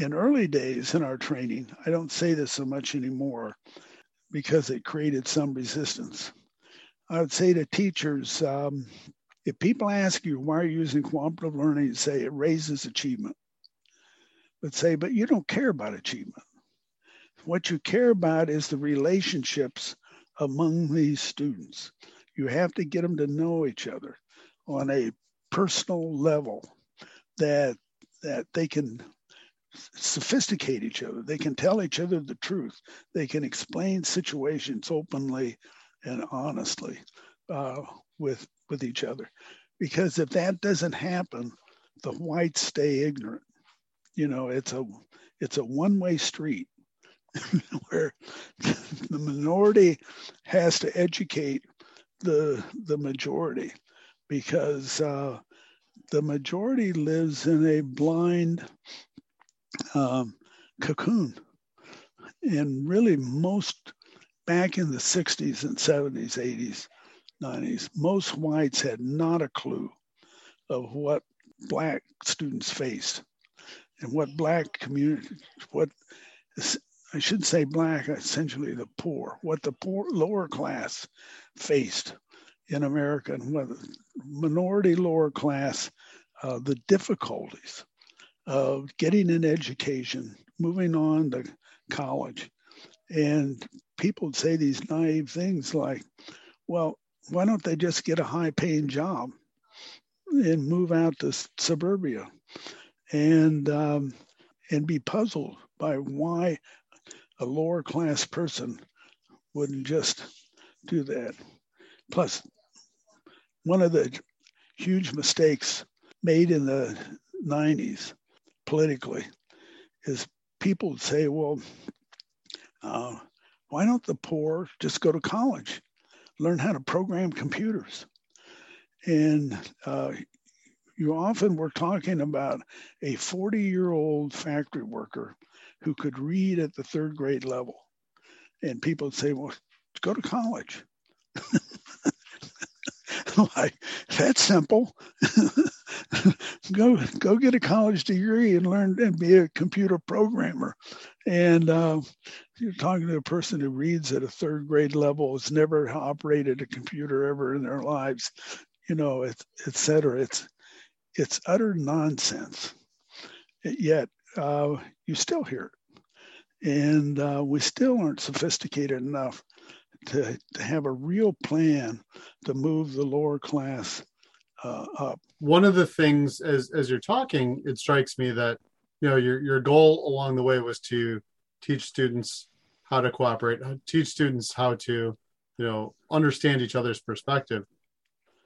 in early days in our training, I don't say this so much anymore because it created some resistance. I would say to teachers, um, if people ask you why are you using cooperative learning, say it raises achievement. But say, but you don't care about achievement. What you care about is the relationships among these students. You have to get them to know each other on a personal level that that they can sophisticate each other. They can tell each other the truth. They can explain situations openly and honestly uh, with with each other. Because if that doesn't happen, the whites stay ignorant. You know, it's a it's a one way street where the minority has to educate the the majority because uh, the majority lives in a blind um, cocoon. And really, most back in the 60s and 70s, 80s, 90s, most whites had not a clue of what black students faced and what black community, what I should say black, essentially the poor, what the poor lower class faced in America and what minority lower class, uh, the difficulties of getting an education, moving on to college. And people say these naive things like, well, why don't they just get a high paying job and move out to suburbia and um, and be puzzled by why a lower class person wouldn't just do that. Plus, one of the huge mistakes made in the 90s politically is people say, well, uh, why don't the poor just go to college, learn how to program computers? And uh, you often were talking about a 40 year old factory worker who could read at the third grade level. And people would say, well, go to college. like, that's simple. go go get a college degree and learn and be a computer programmer. And uh, you're talking to a person who reads at a third grade level, has never operated a computer ever in their lives, you know, et, et cetera. It's it's utter nonsense. Yet uh, you still hear it, and uh, we still aren't sophisticated enough to, to have a real plan to move the lower class uh, up. One of the things, as as you're talking, it strikes me that you know your your goal along the way was to teach students how to cooperate, teach students how to you know understand each other's perspective.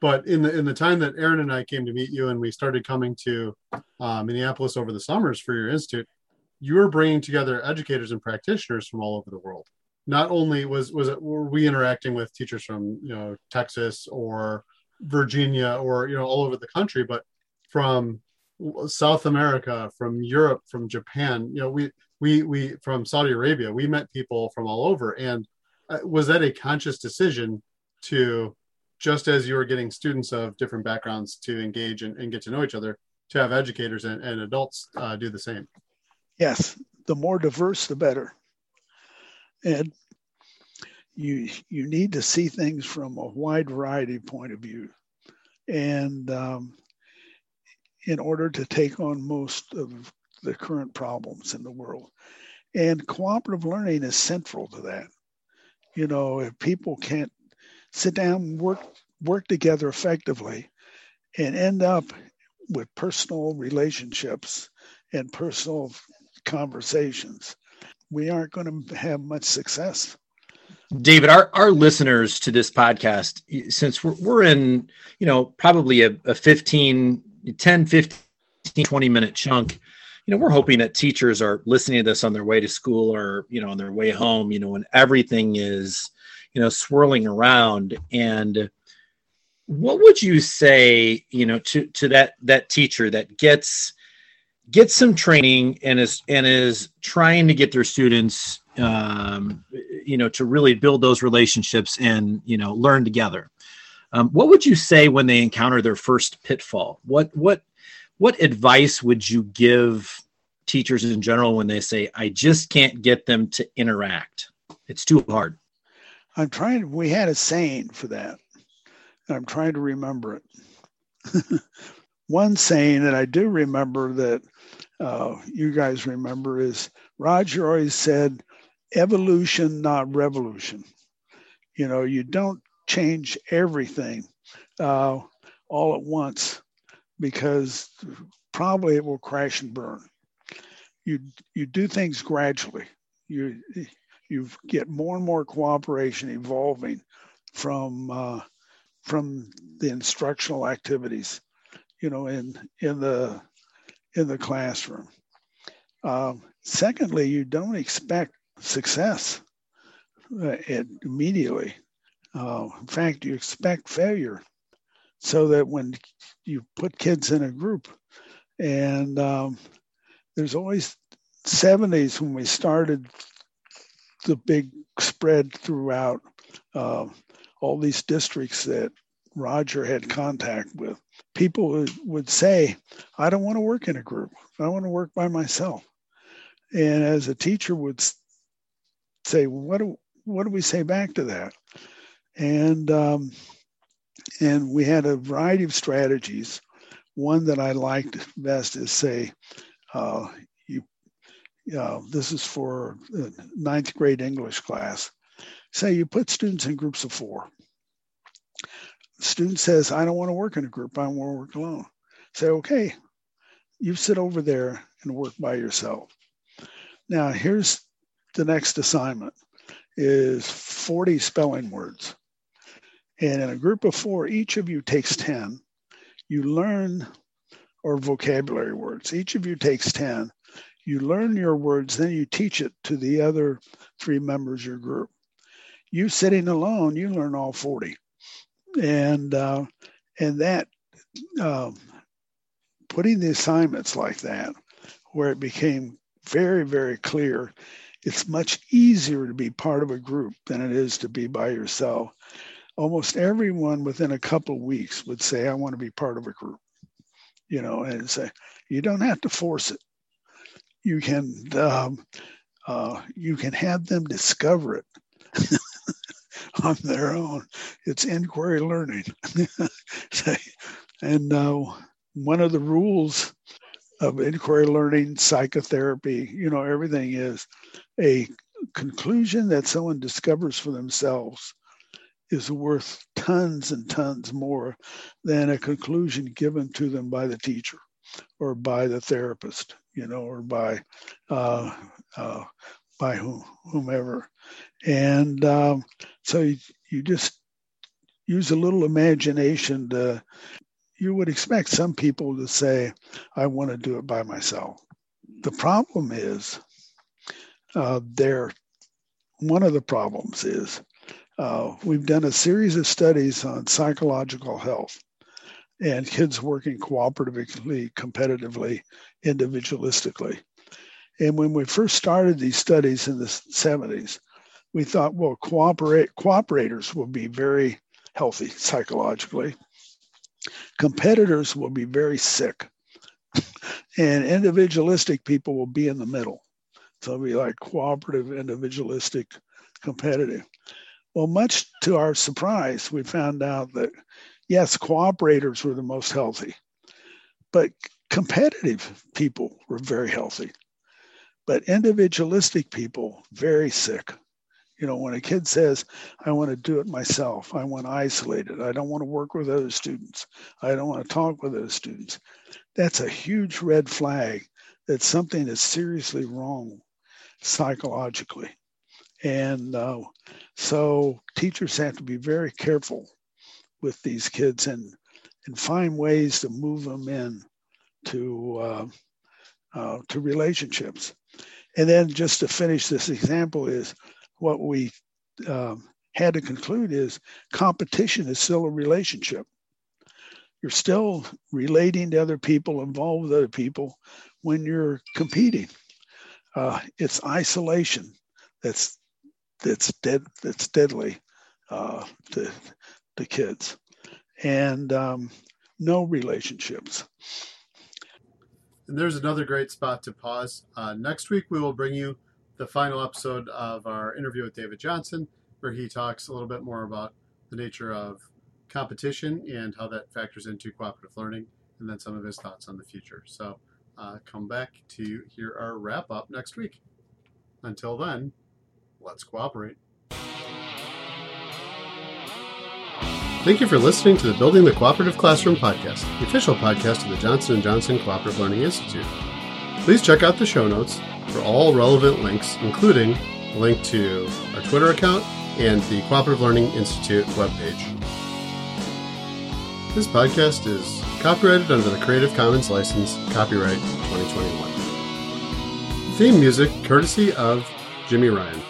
But in the in the time that Aaron and I came to meet you, and we started coming to uh, Minneapolis over the summers for your institute, you were bringing together educators and practitioners from all over the world not only was was it were we interacting with teachers from you know Texas or Virginia or you know all over the country, but from South America, from Europe, from Japan, you know we we we from Saudi Arabia, we met people from all over, and uh, was that a conscious decision to just as you were getting students of different backgrounds to engage and, and get to know each other, to have educators and, and adults uh, do the same? Yes, the more diverse, the better. And you you need to see things from a wide variety point of view. And um, in order to take on most of the current problems in the world. And cooperative learning is central to that. You know if people can't sit down work work together effectively and end up with personal relationships and personal conversations we aren't going to have much success. David, our, our listeners to this podcast, since we're, we're in, you know, probably a, a 15, 10, 15, 20 minute chunk, you know, we're hoping that teachers are listening to this on their way to school or, you know, on their way home, you know, when everything is, you know, swirling around. And what would you say, you know, to, to that, that teacher that gets, gets some training and is and is trying to get their students um, you know to really build those relationships and you know learn together um, what would you say when they encounter their first pitfall what what what advice would you give teachers in general when they say, I just can't get them to interact. It's too hard. I'm trying, we had a saying for that. I'm trying to remember it. One saying that I do remember that uh, you guys remember is Roger always said, evolution, not revolution. You know, you don't change everything uh, all at once because probably it will crash and burn. You you do things gradually. You you get more and more cooperation evolving from uh, from the instructional activities, you know, in in the in the classroom. Um, secondly, you don't expect success uh, immediately. Uh, in fact, you expect failure so that when you put kids in a group, and um, there's always 70s when we started the big spread throughout uh, all these districts that Roger had contact with. People would, would say, I don't want to work in a group. I want to work by myself. And as a teacher would say, what do, what do we say back to that? And um, and we had a variety of strategies. One that I liked best is say, uh, you, uh, this is for ninth grade English class. Say you put students in groups of four. Student says, I don't want to work in a group. I want to work alone. Say, okay, you sit over there and work by yourself. Now, here's the next assignment is 40 spelling words. And in a group of four, each of you takes 10. You learn, or vocabulary words, each of you takes 10. You learn your words, then you teach it to the other three members of your group. You sitting alone, you learn all 40. And, uh, and that, um, putting the assignments like that, where it became very, very clear it's much easier to be part of a group than it is to be by yourself almost everyone within a couple of weeks would say, I want to be part of a group, you know, and say, you don't have to force it. You can, um, uh, you can have them discover it on their own. It's inquiry learning. and uh, one of the rules of inquiry learning, psychotherapy, you know, everything is a conclusion that someone discovers for themselves is worth tons and tons more than a conclusion given to them by the teacher or by the therapist, you know, or by uh, uh, by whom, whomever. And um, so you, you just use a little imagination to. You would expect some people to say, "I want to do it by myself." The problem is, uh, there. One of the problems is uh, we've done a series of studies on psychological health and kids working cooperatively, competitively, individualistically. And when we first started these studies in the 70s, we thought, well, cooperate cooperators will be very healthy psychologically. Competitors will be very sick. and individualistic people will be in the middle. So it'll be like cooperative, individualistic, competitive. Well, much to our surprise, we found out that yes, cooperators were the most healthy, but competitive people were very healthy, but individualistic people very sick. You know, when a kid says, I want to do it myself, I want to isolate it, I don't want to work with other students, I don't want to talk with those students, that's a huge red flag that something is seriously wrong psychologically. And uh, so teachers have to be very careful with these kids and and find ways to move them in to uh, uh, to relationships. And then just to finish this example is what we um, had to conclude is competition is still a relationship. You're still relating to other people, involved with other people when you're competing. Uh, it's isolation that's that's dead that's deadly uh, to to kids, and um, no relationships. And there's another great spot to pause. Uh, next week, we will bring you the final episode of our interview with David Johnson, where he talks a little bit more about the nature of competition and how that factors into cooperative learning, and then some of his thoughts on the future. So uh, come back to hear our wrap up next week. Until then, let's cooperate. Thank you for listening to the Building the Cooperative Classroom podcast, the official podcast of the Johnson & Johnson Cooperative Learning Institute. Please check out the show notes for all relevant links, including a link to our Twitter account and the Cooperative Learning Institute webpage. This podcast is copyrighted under the Creative Commons license, copyright 2021. Theme music courtesy of Jimmy Ryan.